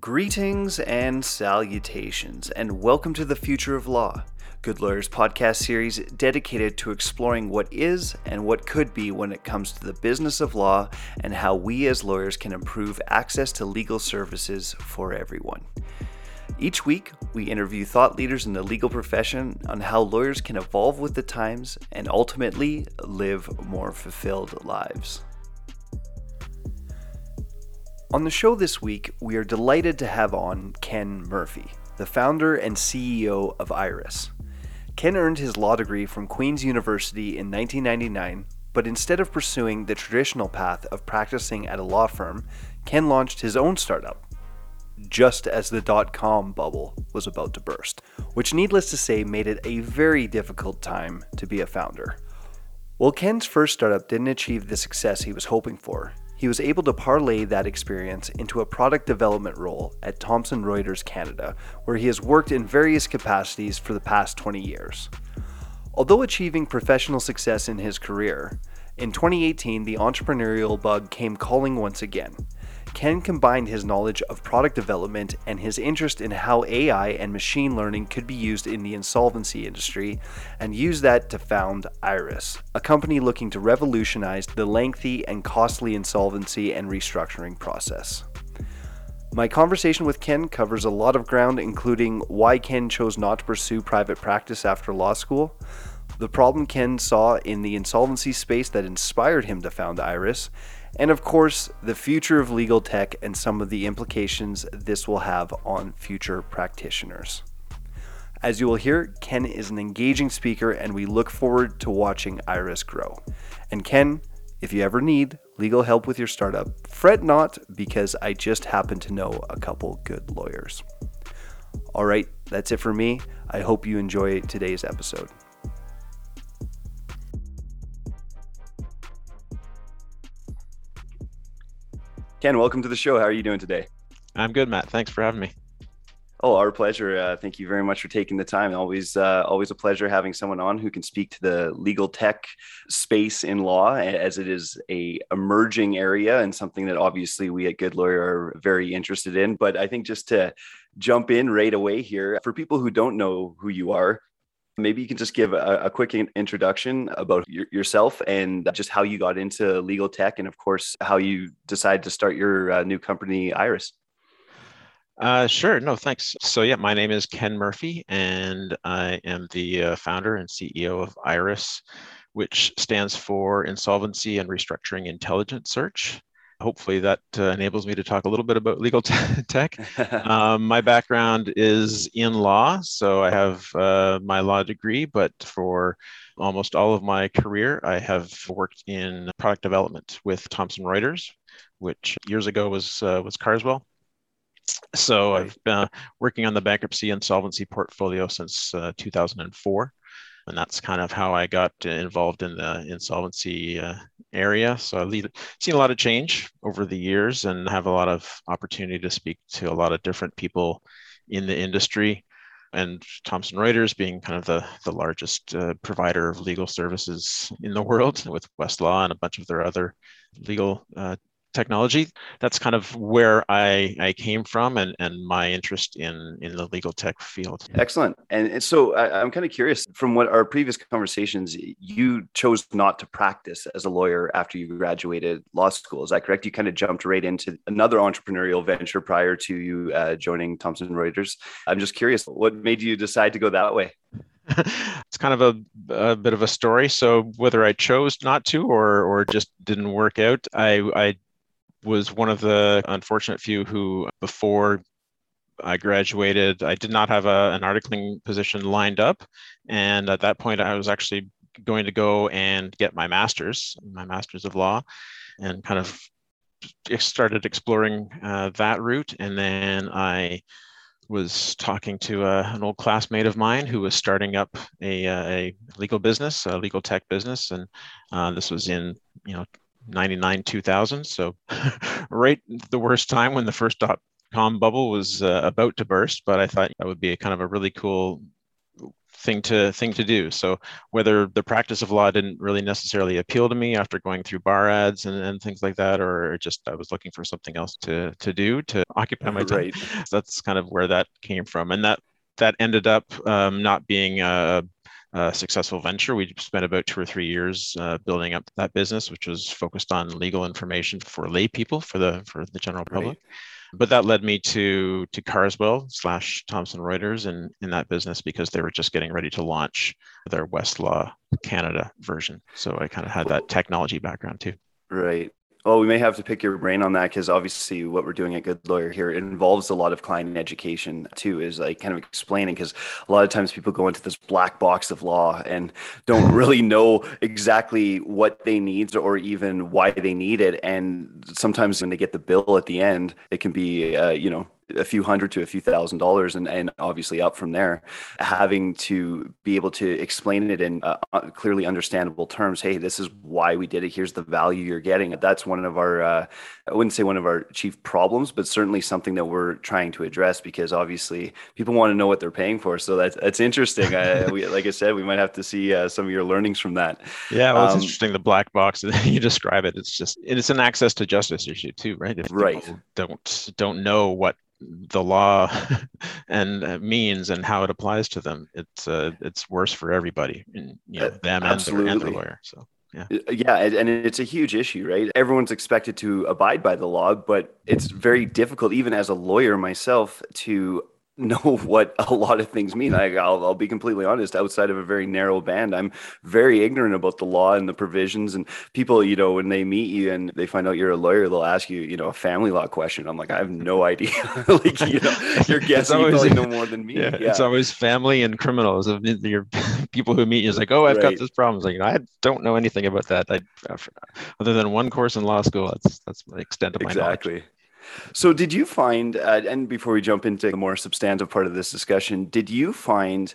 Greetings and salutations, and welcome to the Future of Law, Good Lawyers podcast series dedicated to exploring what is and what could be when it comes to the business of law and how we as lawyers can improve access to legal services for everyone. Each week, we interview thought leaders in the legal profession on how lawyers can evolve with the times and ultimately live more fulfilled lives. On the show this week, we are delighted to have on Ken Murphy, the founder and CEO of Iris. Ken earned his law degree from Queen's University in 1999, but instead of pursuing the traditional path of practicing at a law firm, Ken launched his own startup, just as the dot com bubble was about to burst, which, needless to say, made it a very difficult time to be a founder. While Ken's first startup didn't achieve the success he was hoping for, he was able to parlay that experience into a product development role at Thomson Reuters Canada, where he has worked in various capacities for the past 20 years. Although achieving professional success in his career, in 2018 the entrepreneurial bug came calling once again. Ken combined his knowledge of product development and his interest in how AI and machine learning could be used in the insolvency industry and used that to found Iris, a company looking to revolutionize the lengthy and costly insolvency and restructuring process. My conversation with Ken covers a lot of ground, including why Ken chose not to pursue private practice after law school, the problem Ken saw in the insolvency space that inspired him to found Iris, and of course, the future of legal tech and some of the implications this will have on future practitioners. As you will hear, Ken is an engaging speaker, and we look forward to watching Iris grow. And Ken, if you ever need legal help with your startup, fret not because I just happen to know a couple good lawyers. All right, that's it for me. I hope you enjoy today's episode. Ken, welcome to the show. How are you doing today? I'm good, Matt. Thanks for having me. Oh, our pleasure. Uh, thank you very much for taking the time. Always, uh, always a pleasure having someone on who can speak to the legal tech space in law, as it is a emerging area and something that obviously we at Good Lawyer are very interested in. But I think just to jump in right away here, for people who don't know who you are, maybe you can just give a, a quick introduction about your, yourself and just how you got into legal tech, and of course how you decided to start your uh, new company, Iris. Uh, sure. No, thanks. So, yeah, my name is Ken Murphy, and I am the uh, founder and CEO of Iris, which stands for Insolvency and Restructuring Intelligence Search. Hopefully, that uh, enables me to talk a little bit about legal t- tech. um, my background is in law, so I have uh, my law degree, but for almost all of my career, I have worked in product development with Thomson Reuters, which years ago was uh, was Carswell so. I've been working on the bankruptcy insolvency portfolio since uh, 2004. And that's kind of how I got involved in the insolvency uh, area. So I've seen a lot of change over the years and have a lot of opportunity to speak to a lot of different people in the industry. And Thomson Reuters being kind of the, the largest uh, provider of legal services in the world with Westlaw and a bunch of their other legal uh, technology. That's kind of where I, I came from and, and my interest in, in the legal tech field. Excellent. And so I, I'm kind of curious from what our previous conversations, you chose not to practice as a lawyer after you graduated law school. Is that correct? You kind of jumped right into another entrepreneurial venture prior to you uh, joining Thomson Reuters. I'm just curious, what made you decide to go that way? it's kind of a, a, bit of a story. So whether I chose not to or or just didn't work out, I I was one of the unfortunate few who, before I graduated, I did not have a, an articling position lined up. And at that point, I was actually going to go and get my master's, my master's of law, and kind of started exploring uh, that route. And then I was talking to uh, an old classmate of mine who was starting up a, uh, a legal business, a legal tech business, and uh, this was in you know 99 2000 so right the worst time when the first dot com bubble was uh, about to burst but i thought that would be a kind of a really cool thing to thing to do. So whether the practice of law didn't really necessarily appeal to me after going through bar ads and, and things like that, or just I was looking for something else to to do to occupy my time. Right. That's kind of where that came from, and that that ended up um, not being a, a, successful venture. We spent about two or three years uh, building up that business, which was focused on legal information for lay people, for the for the general public. But that led me to to Carswell slash Thomson Reuters in in that business because they were just getting ready to launch their Westlaw Canada version. So I kind of had that technology background too. Right. Well, we may have to pick your brain on that because obviously what we're doing at Good Lawyer here involves a lot of client education too, is like kind of explaining because a lot of times people go into this black box of law and don't really know exactly what they need or even why they need it. And sometimes when they get the bill at the end, it can be, uh, you know, a few hundred to a few thousand dollars and, and obviously up from there. Having to be able to explain it in uh, uh, clearly understandable terms hey this is why we did it. Here's the value you're getting. That's one of our uh, i wouldn't say one of our chief problems but certainly something that we're trying to address because obviously people want to know what they're paying for. So that's that's interesting. Uh, we, like i said we might have to see uh, some of your learnings from that. Yeah well it's um, interesting the black box you describe it. It's just it's an access to justice issue too right? If right. don't don't know what the law and uh, means and how it applies to them, it's uh, it's worse for everybody, and, you know, them and their, and their lawyer. So yeah yeah and it's a huge issue right everyone's expected to abide by the law but it's very difficult even as a lawyer myself to know what a lot of things mean. I, will I'll be completely honest. Outside of a very narrow band, I'm very ignorant about the law and the provisions. And people, you know, when they meet you and they find out you're a lawyer, they'll ask you, you know, a family law question. I'm like, I have no idea. like, you know, you're guessing always, you probably know more than me. Yeah, yeah, it's always family and criminals. Your people who meet you is like, oh, I've right. got this problem. It's like, I don't know anything about that. I, other than one course in law school, that's that's the extent of my exactly. knowledge. So, did you find, uh, and before we jump into the more substantive part of this discussion, did you find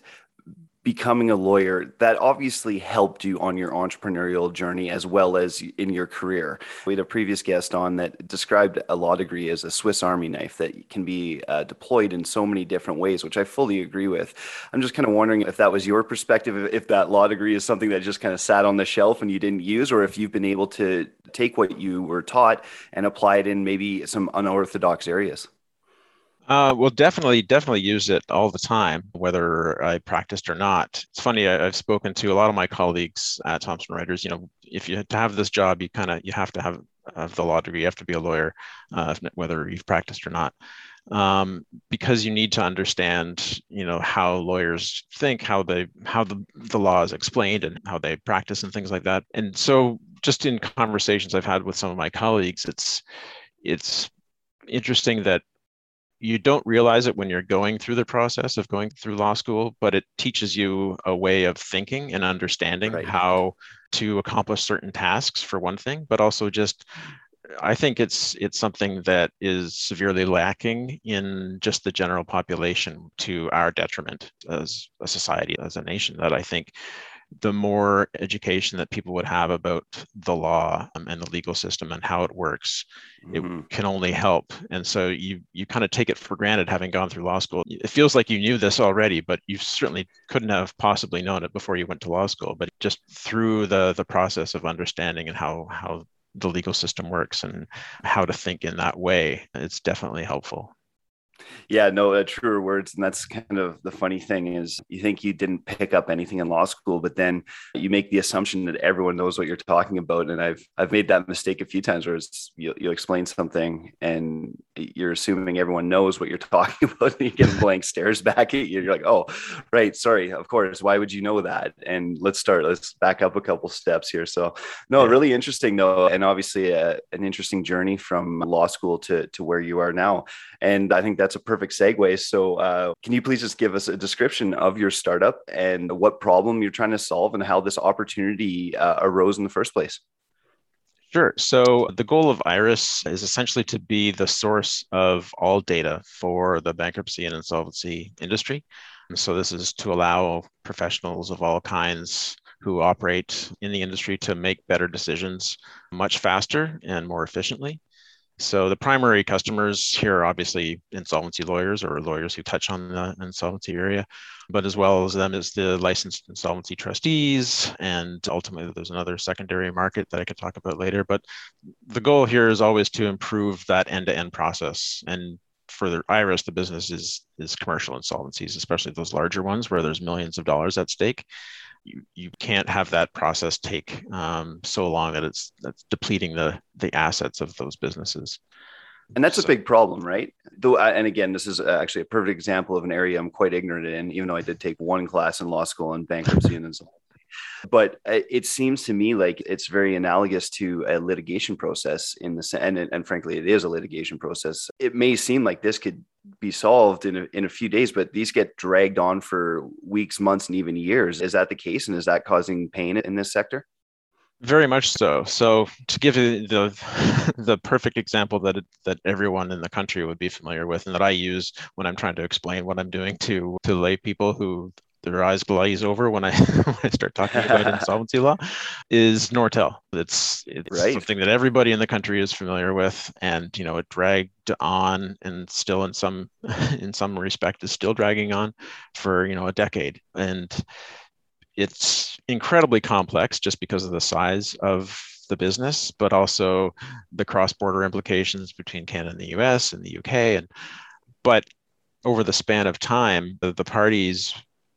becoming a lawyer that obviously helped you on your entrepreneurial journey as well as in your career. We had a previous guest on that described a law degree as a Swiss Army knife that can be uh, deployed in so many different ways, which I fully agree with. I'm just kind of wondering if that was your perspective, if that law degree is something that just kind of sat on the shelf and you didn't use, or if you've been able to take what you were taught and apply it in maybe some unorthodox areas. Uh, well, definitely, definitely use it all the time, whether I practiced or not. It's funny. I, have spoken to a lot of my colleagues at Thomson Reuters. You know, if you to have this job, you kind of you have to have, have the law degree. You have to be a lawyer, uh, whether you've practiced or not, um, because you need to understand, you know, how lawyers think, how they how the the law is explained, and how they practice and things like that. And so, just in conversations I've had with some of my colleagues, it's it's interesting that you don't realize it when you're going through the process of going through law school, but it teaches you a way of thinking and understanding right. how to accomplish certain tasks for one thing, but also just I think it's it's something that is severely lacking in just the general population to our detriment as a society, as a nation. That I think the more education that people would have about the law um, and the legal system and how it works, mm-hmm. it can only help. And so you you kind of take it for granted having gone through law school. It feels like you knew this already, but you certainly couldn't have possibly known it before you went to law school. But just through the the process of understanding and how how the legal system works and how to think in that way, it's definitely helpful. Yeah, no, uh, truer words. And that's kind of the funny thing is you think you didn't pick up anything in law school, but then you make the assumption that everyone knows what you're talking about. And I've I've made that mistake a few times where it's you, you explain something and you're assuming everyone knows what you're talking about and you get blank stares back at you. You're like, oh, right, sorry, of course. Why would you know that? And let's start. Let's back up a couple steps here. So no, really interesting though, and obviously a, uh, an interesting journey from law school to to where you are now. And I think that's a perfect segue. So, uh, can you please just give us a description of your startup and what problem you're trying to solve and how this opportunity uh, arose in the first place? Sure. So the goal of Iris is essentially to be the source of all data for the bankruptcy and insolvency industry. So this is to allow professionals of all kinds who operate in the industry to make better decisions much faster and more efficiently. So the primary customers here are obviously insolvency lawyers or lawyers who touch on the insolvency area, but as well as them is the licensed insolvency trustees. And ultimately, there's another secondary market that I could talk about later. But the goal here is always to improve that end-to-end process. And for the IRIS, the business is is commercial insolvencies, especially those larger ones where there's millions of dollars at stake you, you can't have that process take um, so long that it's that's depleting the the assets of those businesses and that's so. a big problem right though and again this is actually a perfect example of an area i'm quite ignorant in even though i did take one class in law school in bankruptcy and insolvency but uh, it seems to me like it's very analogous to a litigation process in the and, and frankly it is a litigation process. It may seem like this could be solved in a, in a few days but these get dragged on for weeks months and even years. Is that the case and is that causing pain in this sector? Very much so. So to give you the the perfect example that it, that everyone in the country would be familiar with, and that I use when I'm trying to explain what I'm doing to to lay people who their eyes glaze over when I when I start talking about insolvency law is Nortel. It's it's right. something that everybody in the country is familiar with, and you know it dragged on, and still in some in some respect is still dragging on for you know a decade, and it's incredibly complex just because of the size of the business, but also the cross-border implications between Canada and the U.S. and the U.K. and but over the span of time, the, the parties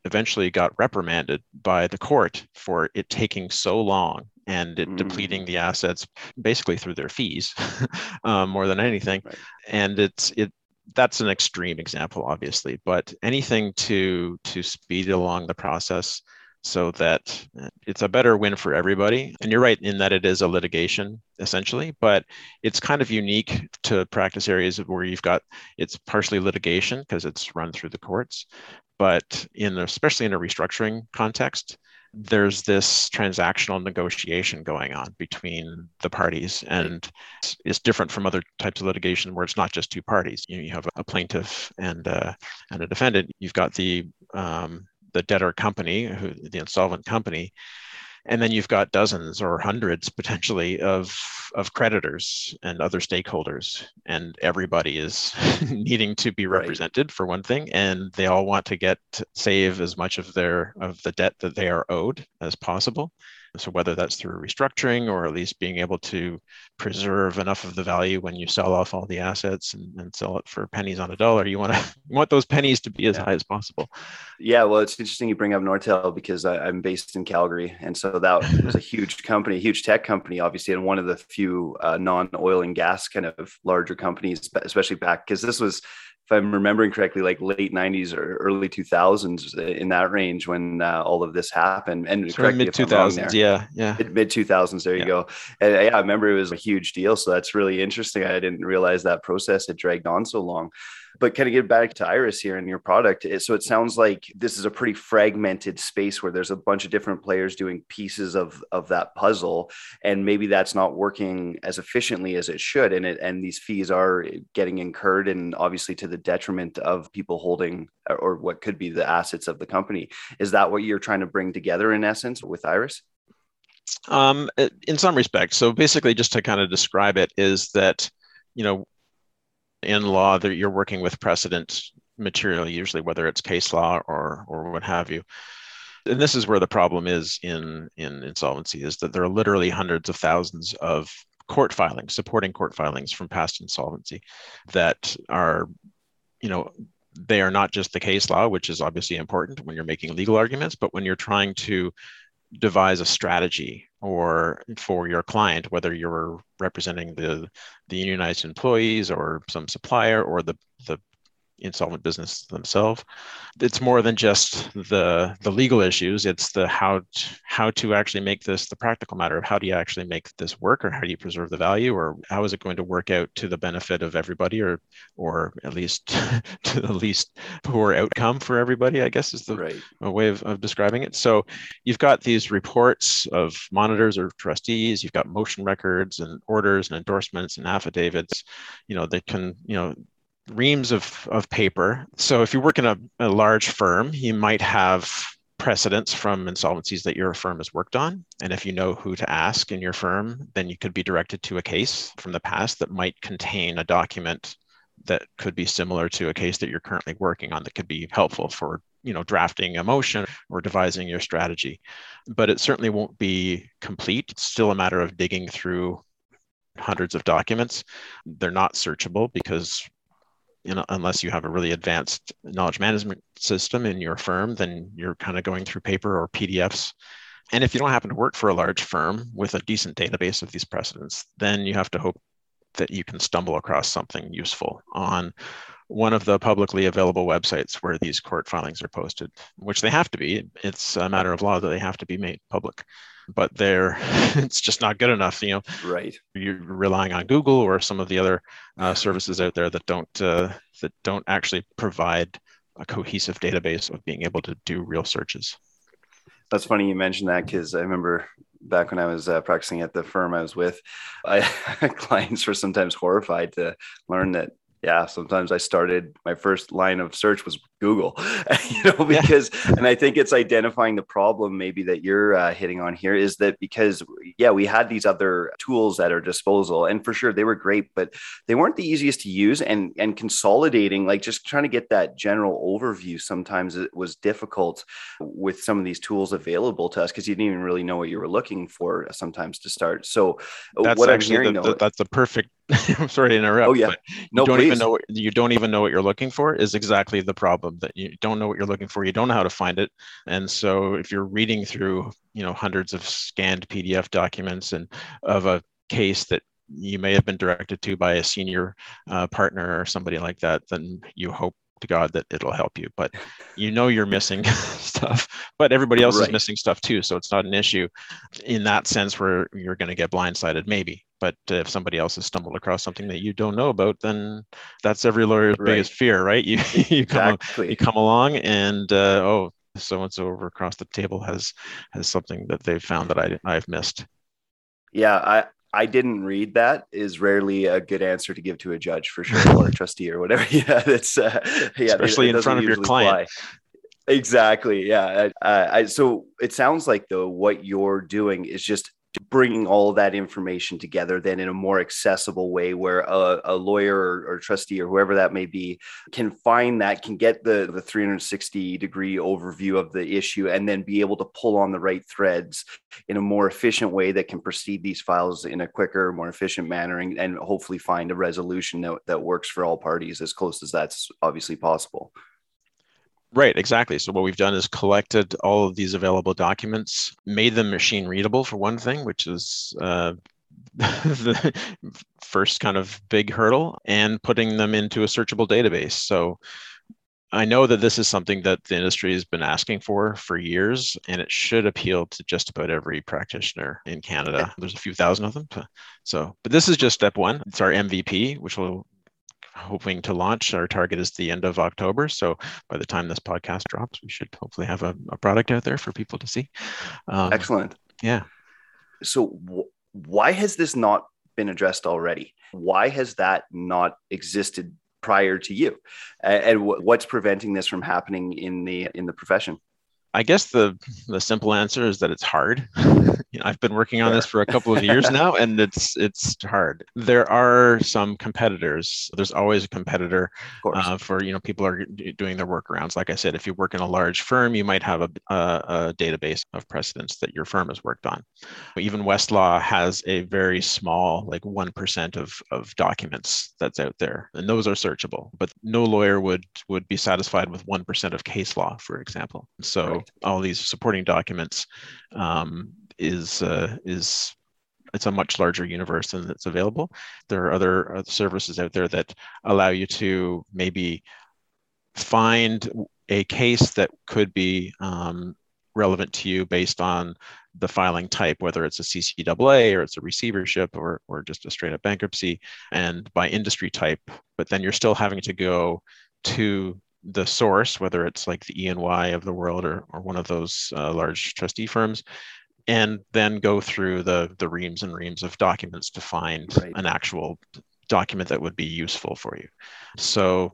eventually got reprimanded by the court for it taking so long and it mm. depleting the assets basically through their fees um, more than anything right. and it's it that's an extreme example obviously but anything to to speed along the process so that uh, it's a better win for everybody. And you're right in that it is a litigation essentially, but it's kind of unique to practice areas where you've got it's partially litigation because it's run through the courts, but in especially in a restructuring context, there's this transactional negotiation going on between the parties and it's different from other types of litigation where it's not just two parties. You, know, you have a plaintiff and uh, and a defendant. You've got the um, the debtor company, who, the insolvent company, and then you've got dozens or hundreds potentially of of creditors and other stakeholders. And everybody is needing to be represented right. for one thing. And they all want to get save as much of their of the debt that they are owed as possible so whether that's through restructuring or at least being able to preserve enough of the value when you sell off all the assets and, and sell it for pennies on a dollar, you want to you want those pennies to be as yeah. high as possible. Yeah, well, it's interesting you bring up Nortel because I, am based in Calgary, and so that was a huge company, a huge tech company, obviously, and one of the few uh, non-oil and gas kind of larger companies, especially back because this was if I'm remembering correctly, like late 90s or early 2000s in that range when uh, all of this happened. And sort mid 2000s, yeah, yeah, mid 2000s. There you go. And yeah, I remember it was a huge deal. So that's really interesting. I didn't realize that process had dragged on so long. But kind of get back to Iris here and your product. So it sounds like this is a pretty fragmented space where there's a bunch of different players doing pieces of of that puzzle, and maybe that's not working as efficiently as it should. And it and these fees are getting incurred, and obviously to the detriment of people holding or what could be the assets of the company. Is that what you're trying to bring together in essence with Iris? Um, in some respects. So basically, just to kind of describe it, is that you know in law that you're working with precedent material, usually whether it's case law or or what have you. And this is where the problem is in in insolvency is that there are literally hundreds of thousands of court filings, supporting court filings from past insolvency that are, you know, they are not just the case law, which is obviously important when you're making legal arguments, but when you're trying to devise a strategy or for your client, whether you're representing the the unionized employees or some supplier or the the insolvent business themselves. It's more than just the the legal issues. It's the how to, how to actually make this the practical matter of how do you actually make this work, or how do you preserve the value, or how is it going to work out to the benefit of everybody, or or at least to the least poor outcome for everybody. I guess is the right. way of, of describing it. So you've got these reports of monitors or trustees. You've got motion records and orders and endorsements and affidavits. You know that can you know reams of, of paper. So if you work in a, a large firm, you might have precedents from insolvencies that your firm has worked on. And if you know who to ask in your firm, then you could be directed to a case from the past that might contain a document that could be similar to a case that you're currently working on that could be helpful for you know drafting a motion or devising your strategy but it certainly won't be complete it's still a matter of digging through hundreds of documents they're not searchable because you know, unless you have a really advanced knowledge management system in your firm, then you're kind of going through paper or PDFs. And if you don't happen to work for a large firm with a decent database of these precedents, then you have to hope that you can stumble across something useful on one of the publicly available websites where these court filings are posted, which they have to be. It's a matter of law that they have to be made public but they're it's just not good enough you know? Right. You're relying on google or some of the other uh, services out there that don't uh, that don't actually provide a cohesive database of being able to do real searches. That's funny you mentioned that because i remember back when i was uh, practicing at the firm i was with I, clients were sometimes horrified to learn that yeah sometimes i started my first line of search was google you know because yeah. and i think it's identifying the problem maybe that you're uh, hitting on here is that because yeah we had these other tools at our disposal and for sure they were great but they weren't the easiest to use and and consolidating like just trying to get that general overview sometimes it was difficult with some of these tools available to us because you didn't even really know what you were looking for sometimes to start so uh, that's what actually I'm hearing, the, though, the, that's the perfect I'm sorry to interrupt. Oh yeah, no, you don't please. even know what, you don't even know what you're looking for is exactly the problem that you don't know what you're looking for. You don't know how to find it, and so if you're reading through you know hundreds of scanned PDF documents and of a case that you may have been directed to by a senior uh, partner or somebody like that, then you hope to God that it'll help you. But you know you're missing stuff, but everybody else right. is missing stuff too. So it's not an issue in that sense where you're going to get blindsided, maybe. But if somebody else has stumbled across something that you don't know about, then that's every lawyer's right. biggest fear, right? You you come you come along and uh, oh, so and so over across the table has has something that they've found that I I've missed. Yeah, I I didn't read that is rarely a good answer to give to a judge for sure or a trustee or whatever. Yeah, that's uh, yeah, especially in front of your client. Fly. Exactly. Yeah. Uh, I, so it sounds like though what you're doing is just bringing all that information together then in a more accessible way where a, a lawyer or, or, trustee or whoever that may be can find that can get the, the 360 degree overview of the issue and then be able to pull on the right threads in a more efficient way that can proceed these files in a quicker more efficient manner and, and hopefully find a resolution that, that works for all parties as close as that's obviously possible Right, exactly. So what we've done is collected all of these available documents, made them machine readable for one thing, which is uh, the first kind of big hurdle, and putting them into a searchable database. So I know that this is something that the industry has been asking for for years, and it should appeal to just about every practitioner in Canada. There's a few thousand of them. So, but this is just step one. It's our MVP, which will hoping to launch. Our target is the end of October. So by the time this podcast drops, we should hopefully have a, a product out there for people to see. Um, Excellent. Yeah. So w- why has this not been addressed already? Why has that not existed prior to you? And, and w- what's preventing this from happening in the in the profession? I guess the the simple answer is that it's hard. you know, I've been working on this for a couple of years now, and it's it's hard. There are some competitors. There's always a competitor uh, for you know people are doing their workarounds. Like I said, if you work in a large firm, you might have a, a, a database of precedents that your firm has worked on. Even Westlaw has a very small, like one percent of of documents that's out there, and those are searchable. But no lawyer would would be satisfied with one percent of case law, for example. So right. All these supporting documents um, is uh, is it's a much larger universe than that's available. There are other, other services out there that allow you to maybe find a case that could be um, relevant to you based on the filing type, whether it's a CCAA or it's a receivership or, or just a straight up bankruptcy, and by industry type. But then you're still having to go to the source, whether it's like the EY of the world or, or one of those uh, large trustee firms, and then go through the, the reams and reams of documents to find right. an actual document that would be useful for you. So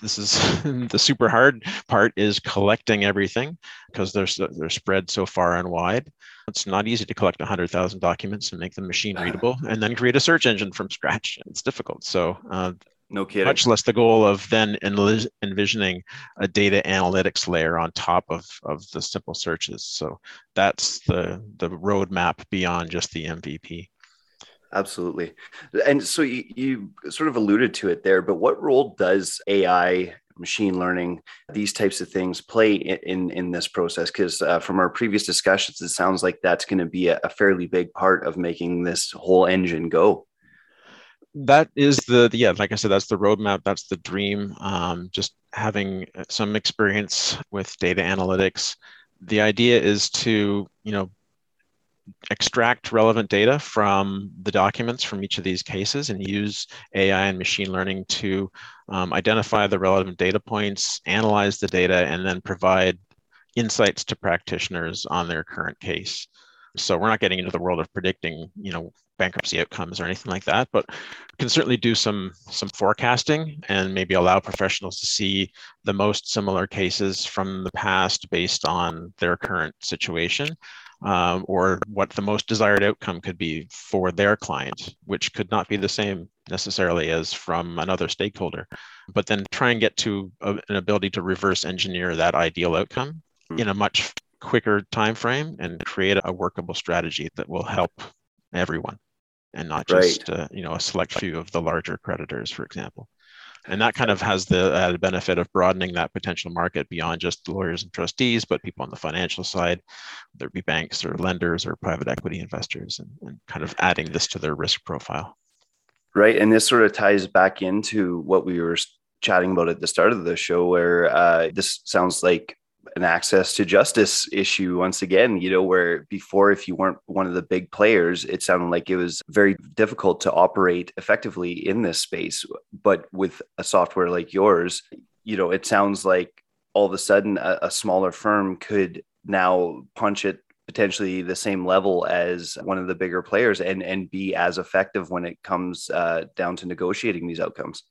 this is the super hard part is collecting everything because they're they're spread so far and wide. It's not easy to collect 100,000 documents and make them machine readable and then create a search engine from scratch. It's difficult. So uh, no kidding. Much less the goal of then envisioning a data analytics layer on top of, of the simple searches. So that's the the roadmap beyond just the MVP. Absolutely. And so you, you sort of alluded to it there, but what role does AI machine learning, these types of things play in in, in this process? Because uh, from our previous discussions, it sounds like that's going to be a, a, fairly big part of making this whole engine go that is the, the, yeah like i said that's the roadmap that's the dream um, just having some experience with data analytics. The idea is to you know extract relevant data from the documents from each of these cases and use ai and machine learning to um, identify the relevant data points analyze the data and then provide insights to practitioners on their current case so we're not getting into the world of predicting you know bankruptcy outcomes or anything like that, but can certainly do some some forecasting and maybe allow professionals to see the most similar cases from the past based on their current situation. Um, or what the most desired outcome could be for their client, which could not be the same necessarily as from another stakeholder. But then try and get to a, an ability to reverse engineer that ideal outcome hmm. in a much quicker time frame and create a workable strategy that will help everyone and not just right. uh, you know a select few of the larger creditors, for example. And that kind of has the benefit of broadening that potential market beyond just lawyers and trustees, but people on the financial side, whether it be banks or lenders or private equity investors, and, and kind of adding this to their risk profile. Right. And this sort of ties back into what we were chatting about at the start of the show, where uh, this sounds like an access to justice issue once again you know where before if you weren't one of the big players it sounded like it was very difficult to operate effectively in this space. But with a software like yours you know it sounds like all of a sudden a, a smaller firm could now punch it potentially the same level as one of the bigger players and and be as effective when it comes uh, down to negotiating these outcomes.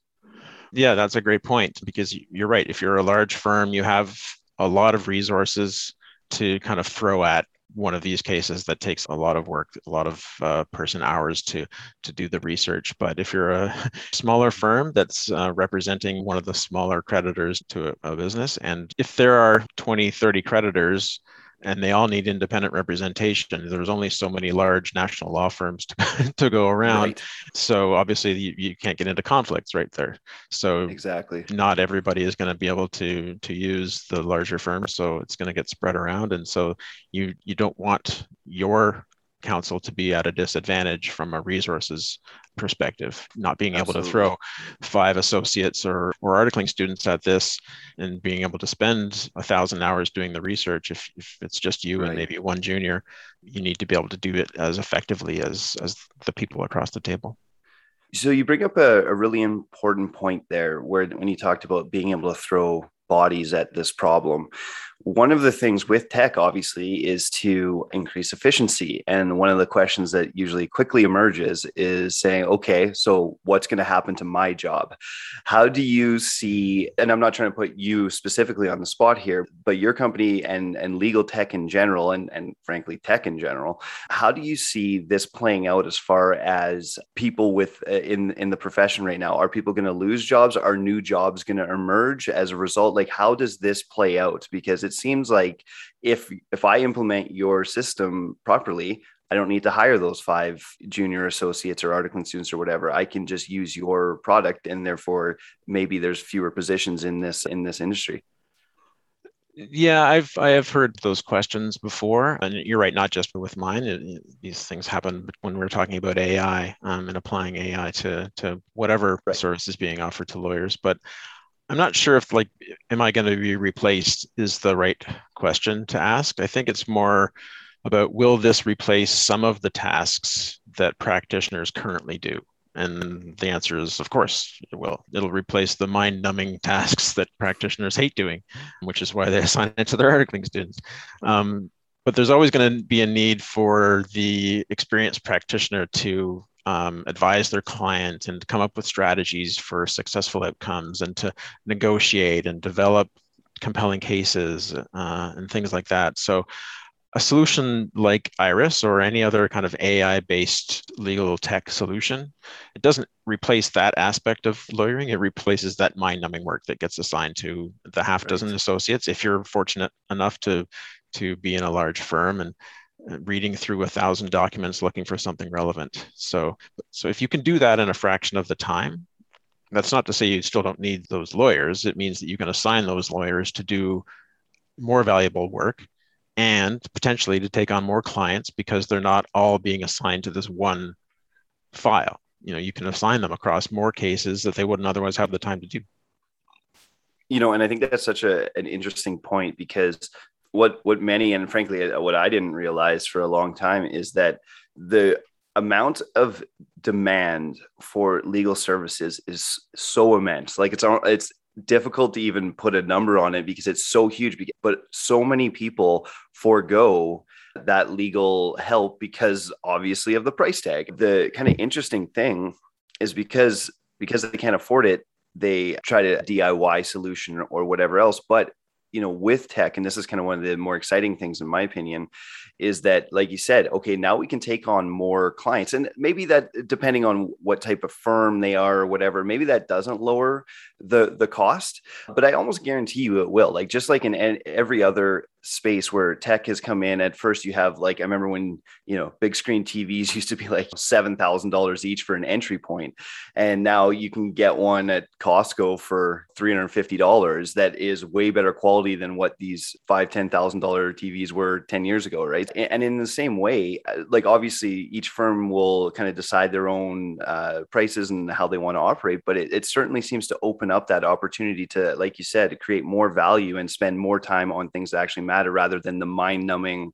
Yeah that's a great point because you're right. If you're a large firm you have a lot of resources to kind of throw at one of these cases that takes a lot of work a lot of uh, person hours to to do the research. But if you're a smaller firm that's uh, representing one of the smaller creditors to a, a, business and if there are 20 30 creditors and they all need independent representation. There's only so many large national law firms to, to go around. Right. So obviously you, you can't get into conflicts right there. So exactly not everybody is going to be able to to use the larger firm. So it's going to get spread around. And so you you don't want your counsel to be at a disadvantage from a resources perspective, not being Absolutely. able to throw five associates or, or articling students at this and being able to spend a thousand hours doing the research. If, if it's just you right. and maybe one junior, you need to be able to do it as effectively as, as the people across the table. So you bring up a, a really important point there where when you talked about being able to throw bodies at this problem one of the things with tech obviously is to increase efficiency. And one of the questions that usually quickly emerges is saying okay so what's going to happen to my job? How do you see and i'm not trying to put you specifically on the spot here but your company and and legal tech in general and and frankly tech in general how do you see this playing out as far as people with uh, in in the profession right now? Are people going to lose jobs? Are new jobs going to emerge as a result? Like how does this play out? Because it's it seems like if if I implement your system properly, I don't need to hire those five junior associates or articling students or whatever. I can just use your product, and therefore maybe there's fewer positions in this in this industry. Yeah, I've I have heard those questions before, and you're right. Not just with mine. It, these things happen when we're talking about AI um, and applying AI to to whatever right. service is being offered to lawyers. But I'm not sure if like, am I going to be replaced is the right question to ask. I think it's more about will this replace some of the tasks that practitioners currently do? And the answer is, of course, it will. It'll replace the mind numbing tasks that practitioners hate doing, which is why they assign it to their articling students. Um, but there's always going to be a need for the experienced practitioner to um, advise their client and come up with strategies for successful outcomes and to negotiate and develop compelling cases uh, and things like that. So a solution like Iris or any other kind of AI based legal tech solution, it doesn't replace that aspect of lawyering. It replaces that mind numbing work that gets assigned to the half dozen right. associates. If you're fortunate enough to, to be in a large firm and Uh, reading through a thousand documents looking for something relevant. So, so if you can do that in a fraction of the time, that's not to say you still don't need those lawyers. It means that you can assign those lawyers to do more valuable work and potentially to take on more clients because they're not all being assigned to this one file. You know, you can assign them across more cases that they wouldn't otherwise have the time to do. You know, and I think that's such a, an interesting point because what what many and frankly uh, what I didn't realize for a long time is that the amount of demand for legal services is so immense. Like it's it's difficult to even put a number on it because it's so huge but so many people forego that legal help because obviously of the price tag. The kind of interesting thing is because because they can't afford it they try to diy solution or whatever else but you know with tech and this is kind of one of the more exciting things in my opinion is that like you said okay now we can take on more clients. And maybe that depending on what type of firm they are or whatever maybe that doesn't lower the the cost but i almost guarantee you it will. Like just like in every other space where tech has come in. At first you have like i remember when you know big screen tvs used to be like $7000 each for an entry point and now you can get one at costco for $350 that is way better quality than what these five ten thousand dollar tvs were 10 years ago right? And in the same way uh, like obviously each firm will kind of decide their own uh, prices and how they want to operate but it, it certainly seems to open up that opportunity to like you said create more value and spend more time on things that actually matter rather than the mind numbing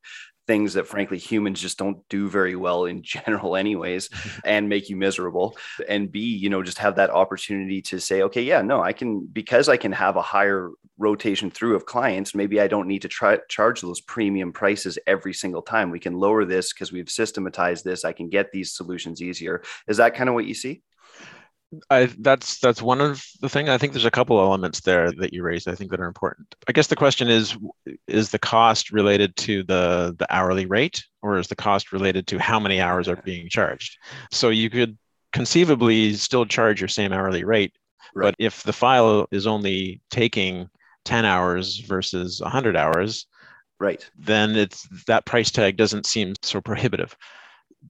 things that frankly humans just don't do very well in general anyways and make you miserable. And b you know just have that opportunity to say okay yeah no i can because i can have a higher rotation through of clients maybe i don't need to try charge those premium prices every single time. We can lower this because we've systematized this. I can get these solutions easier. Is that kind of what you see I that's that's one of the thing. I think there's a couple elements there that you raised. I think that are important. I guess the question is: is the cost related to the the hourly rate, or is the cost related to how many hours are being charged? So you could conceivably still charge your same hourly rate, right. but if the file is only taking 10 hours versus 100 hours, right, then it's that price tag doesn't seem so prohibitive.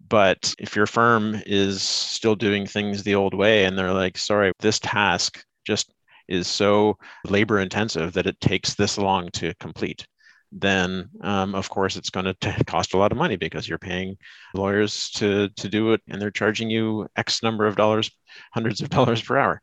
But if your firm is still doing things the old way and they're like, sorry, this task just is so labor intensive that it takes this long to complete, then um, of course it's going to cost a lot of money because you're paying lawyers to, to do it and they're charging you X number of dollars, hundreds of dollars per hour.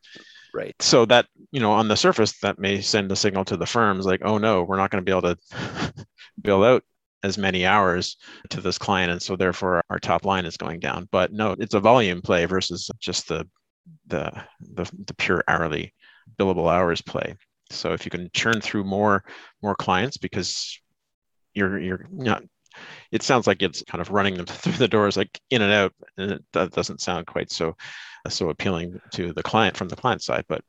Right. So that, you know, on the surface, that may send a signal to the firms like, oh no, we're not going to be able to bill out as many hours to this client and so therefore our top line is going down. But no it's a volume play versus just the the the, the pure hourly billable hours play. So if you can churn through more more clients because you're you're not it sounds like it's kind of running them through the doors like in and out and that doesn't sound quite so so appealing to the client from the client side but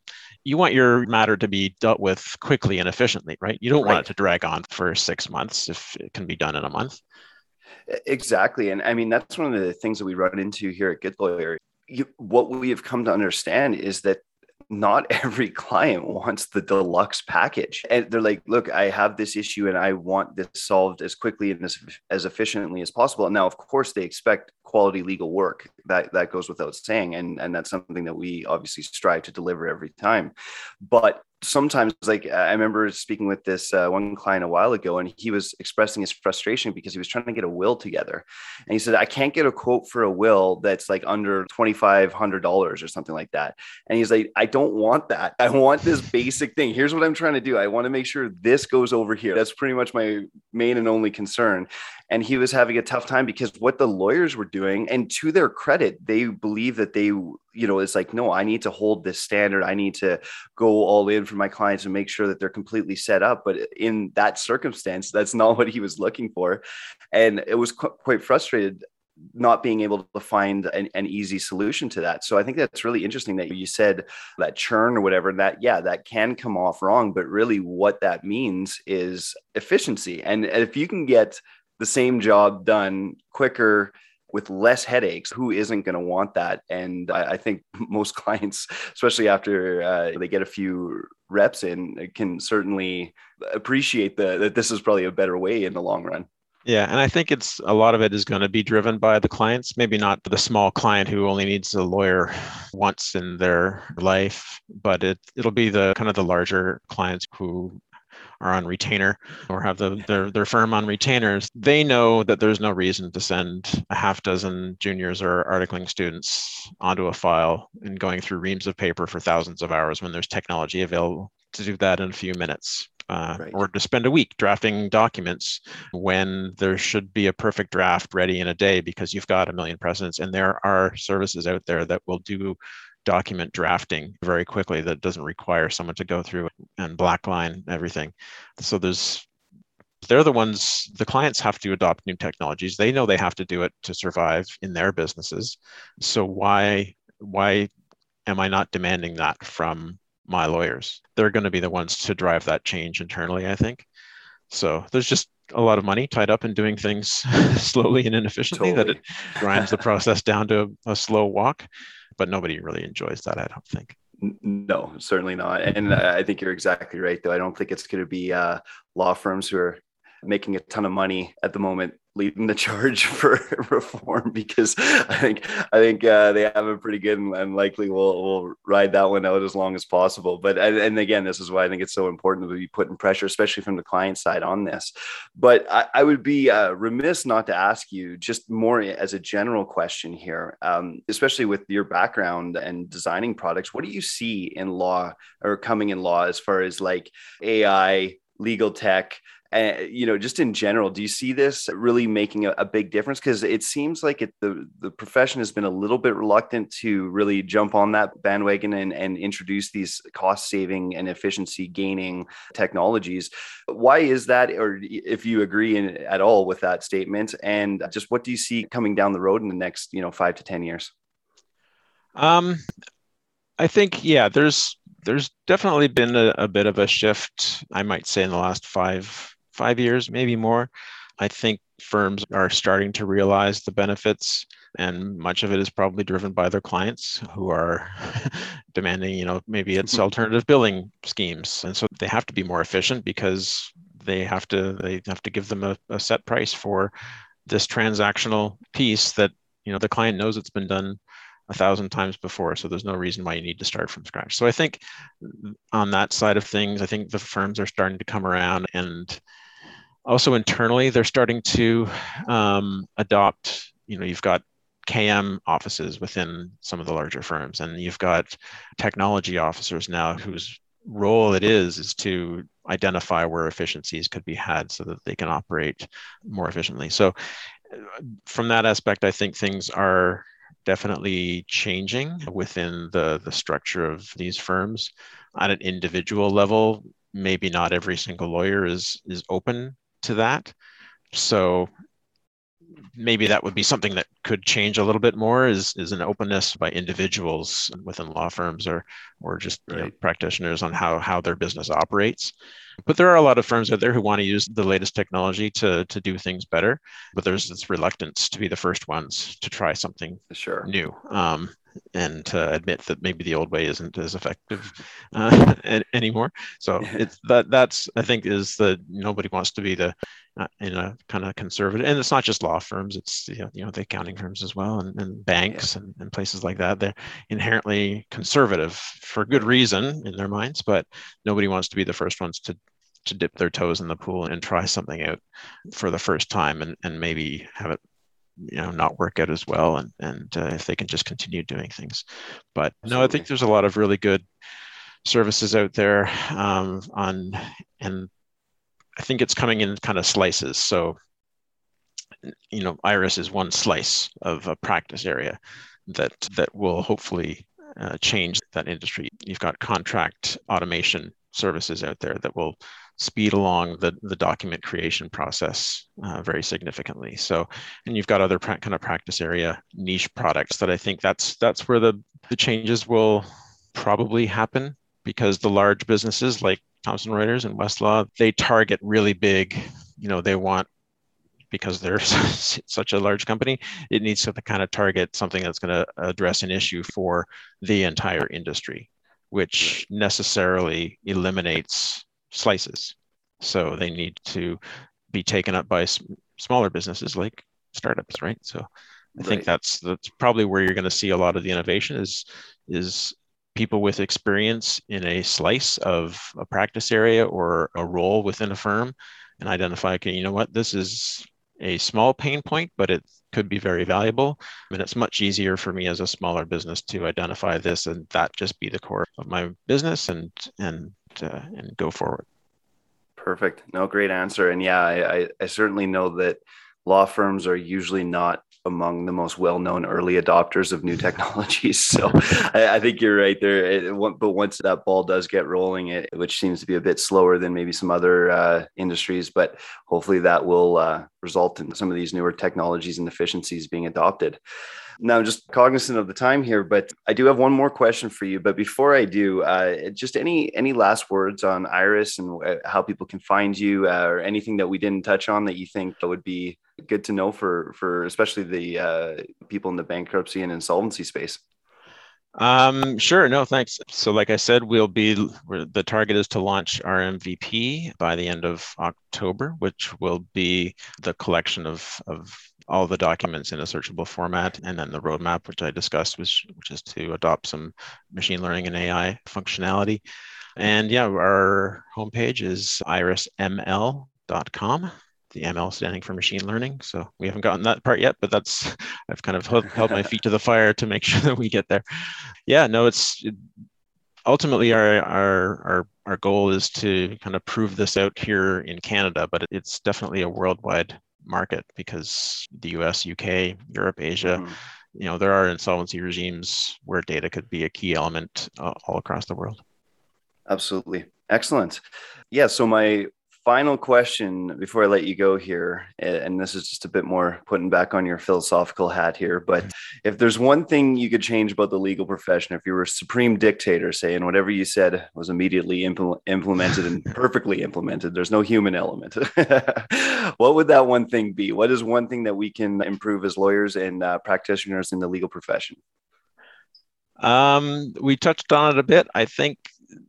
you want your matter to be dealt with quickly and efficiently, right? You don't right. want it to drag on for six months if it can be done in a month. Exactly. And I mean, that's one of the things that we run into here at Good Lawyer. You, what we have come to understand is that not every client wants the deluxe package and they're like look i have this issue and i want this solved as quickly and as, as efficiently as possible and now of course they expect quality legal work that that goes without saying. And and that's something that we obviously strive to deliver every time. But sometimes like i remember speaking with this uh, one client a while ago and he was expressing his frustration because he was trying to get a will together. And he said i can't get a quote for a will that's like under $2500 or something like that. And he's like i don't want that. I want this basic thing. Here's what i'm trying to do. I want to make sure this goes over here. That's pretty much my main and only concern and he was having a tough time because what the lawyers were doing and to their credit they believe that they you know it's like no i need to hold this standard i need to go all in for my clients and make sure that they're completely set up but in that circumstance that's not what he was looking for and it was qu- quite frustrated not being able to find an, an, easy solution to that. So I think that's really interesting that you said that churn or whatever, that, yeah, that can come off wrong. But really, what that means is efficiency. And if you can get the same job done quicker, with less headaches. Who isn't going to want that? And I, I, think most clients, especially after uh, they get a few reps in, can certainly appreciate the, that this is probably a better way in the long run. Yeah, and I think it's a lot of it is going to be driven by the clients, maybe not the small client who only needs a lawyer once in their life, but it it'll be the kind of the larger clients who are on retainer or have the, their, their firm on retainers, they know that there's no reason to send a half dozen juniors or articling students onto a file and going through reams of paper for thousands of hours when there's technology available to do that in a few minutes. Uh, right. or to spend a week drafting documents when there should be a perfect draft ready in a day because you've got a million precedents and there are services out there that will do document drafting very quickly that doesn't require someone to go through and blackline everything. So there's they're the ones the clients have to adopt new technologies. They know they have to do it to survive in their businesses. So why why am I not demanding that from my lawyers? They're going to be the ones to drive that change internally, I think. So there's just a lot of money tied up in doing things slowly and inefficiently totally. that it grinds the process down to a, a slow walk but nobody really enjoys that. I don't think. No, certainly not. And I think you're exactly right, though. I don't think it's going to be uh, law firms who are making a ton of money at the moment leading the charge for reform because I think I think uh, they have it pretty good and, and, likely will will ride that one out as long as possible. But and again, this is why I think it's so important to be putting pressure, especially from the client side on this. But I, I would be uh, remiss not to ask you just more as a general question here, um, especially with your background and designing products. What do you see in law or coming in law as far as like AI, legal tech? Uh, you know, just in general, do you see this really making a, a big difference? Because it seems like it, the the profession has been a little bit reluctant to really jump on that bandwagon and, and introduce these cost saving and efficiency gaining technologies. Why is that, or if you agree in, at all with that statement, and just what do you see coming down the road in the next, you know, five to ten years? Um, I think yeah, there's there's definitely been a, a, bit of a shift, I might say, in the last five five years, maybe more. I think firms are starting to realize the benefits, and much of it is probably driven by their clients who are demanding, you know, maybe it's mm-hmm. alternative billing schemes. And so they have to be more efficient because they have to they have to give them a, a set price for this transactional piece that you know the client knows it's been done a thousand times before so there's no reason why you need to start from scratch so i think on that side of things i think the firms are starting to come around and also internally they're starting to um, adopt you know you've got km offices within some of the larger firms and you've got technology officers now whose role it is is to identify where efficiencies could be had so that they can operate more efficiently. So from that aspect i think things are definitely changing within the the structure of these firms. At an individual level maybe not every single lawyer is is open to that. So maybe that would be something that could change a little bit more is, is an openness by individuals within law firms or or just right. you know, practitioners on how how their business operates but there are a lot of firms out there who want to use the latest technology to to do things better but there's this reluctance to be the first ones to try something sure new um, and to admit that maybe the old way isn't as effective uh, anymore. So it's that that's I think is that nobody wants to be the uh, in a kind of conservative, and it's not just law firms; it's you know, you know the accounting firms as well, and, and banks yeah. and, and places like that. They're inherently conservative for good reason in their minds, but nobody wants to be the first ones to to dip their toes in the pool and try something out for the first time and, and maybe have it you know not work out as well and and uh, if they can just continue doing things. But Absolutely. no i think there's a lot of really good services out there um, on and i think it's coming in kind of slices. So you know iris is one slice of a practice area that that will hopefully uh, change that industry. You've got contract automation services out there that will speed along the, the document creation process uh, very significantly. So, and you've got other pra- kind of practice area niche products that I think that's that's where the the changes will probably happen because the large businesses like Thomson Reuters and Westlaw they target really big. You know, they want because they're such a large company, it needs to kind of target something that's going to address an issue for the entire industry, which necessarily eliminates slices. So they need to be taken up by smaller businesses like startups, right? So I right. think that's that's probably where you're going to see a lot of the innovation is is people with experience in a slice of a practice area or a role within a firm and identify okay you know what this is a small pain point, but it could be very valuable. And it's much easier for me as a smaller business to identify this and that just be the core of my business and and uh, and go forward. Perfect. No, great answer. And yeah, I, I certainly know that law firms are usually not among the most well-known early adopters of new technologies. So I, I, think you're right there. It, but once that ball does get rolling, it, which seems to be a bit slower than maybe some other uh, industries, but hopefully that will uh, result in some of these newer technologies and efficiencies being adopted. Now, I'm just cognizant of the time here, but I do have one more question for you. But before I do, uh, just any any last words on Iris and uh, how people can find you, uh, or anything that we didn't touch on that you think that would be good to know for for especially the uh, people in the bankruptcy and insolvency space. Um, sure. No, thanks. So, like I said, we'll be the target is to launch our MVP by the end of October, which will be the collection of of all the documents in a searchable format, and then the roadmap, which I discussed, which is to adopt some machine learning and AI functionality. And yeah, our homepage is irisml.com the ML standing for machine learning. So we haven't gotten that part yet, but that's I've kind of held my feet to the fire to make sure that we get there. Yeah, no, it's it, ultimately our our our our goal is to kind of prove this out here in Canada, but it's definitely a worldwide market because the US, UK, Europe, Asia, mm-hmm. you know, there are insolvency regimes where data could be a key element uh, all across the world. Absolutely. Excellent. Yeah. So my final question before I let you go here, and this is just a bit more putting back on your philosophical hat here, but if there's one thing you could change about the legal profession, if you were a supreme dictator, say, and whatever you said was immediately impl- implemented and perfectly implemented, there's no human element. what would that one thing be? What is one thing that we can improve as lawyers and uh, practitioners in the legal profession? Um, we touched on it a bit. I think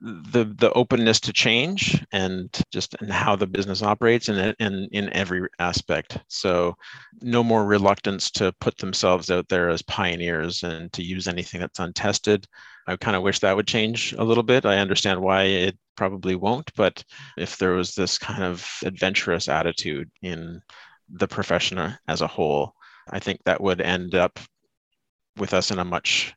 the the openness to change and just and how the business operates and in in every aspect. So no more reluctance to put themselves out there as pioneers and to use anything that's untested. I kind of wish that would change a little bit. I understand why it probably won't but if there was this kind of adventurous attitude in the profession as a whole i think that would end up with us in a much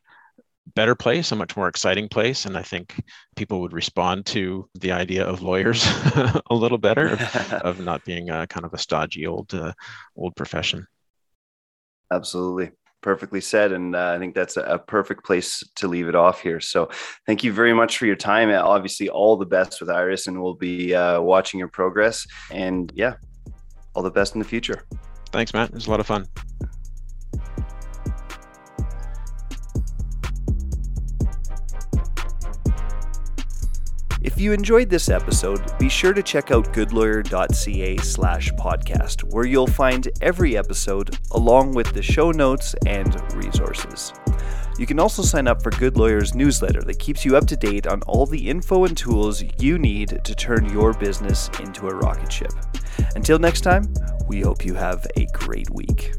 better place, a much more exciting place. And I think people would respond to the idea of lawyers a little better, of, of, not being a, kind of a stodgy old uh, old profession. Absolutely. Perfectly said. And uh, I think that's a, a, perfect place to leave it off here. So thank you very much for your time. And obviously, all the best with Iris, and we'll be uh, watching your progress. And yeah, all the best in the future. Thanks, Matt. It was a lot of fun. If you enjoyed this episode, be sure to check out goodlawyer.ca slash podcast, where you'll find every episode along with the show notes and resources. You can also sign up for Good Lawyer's newsletter that keeps you up to date on all the info and tools you need to turn your business into a rocket ship. Until next time, we hope you have a great week.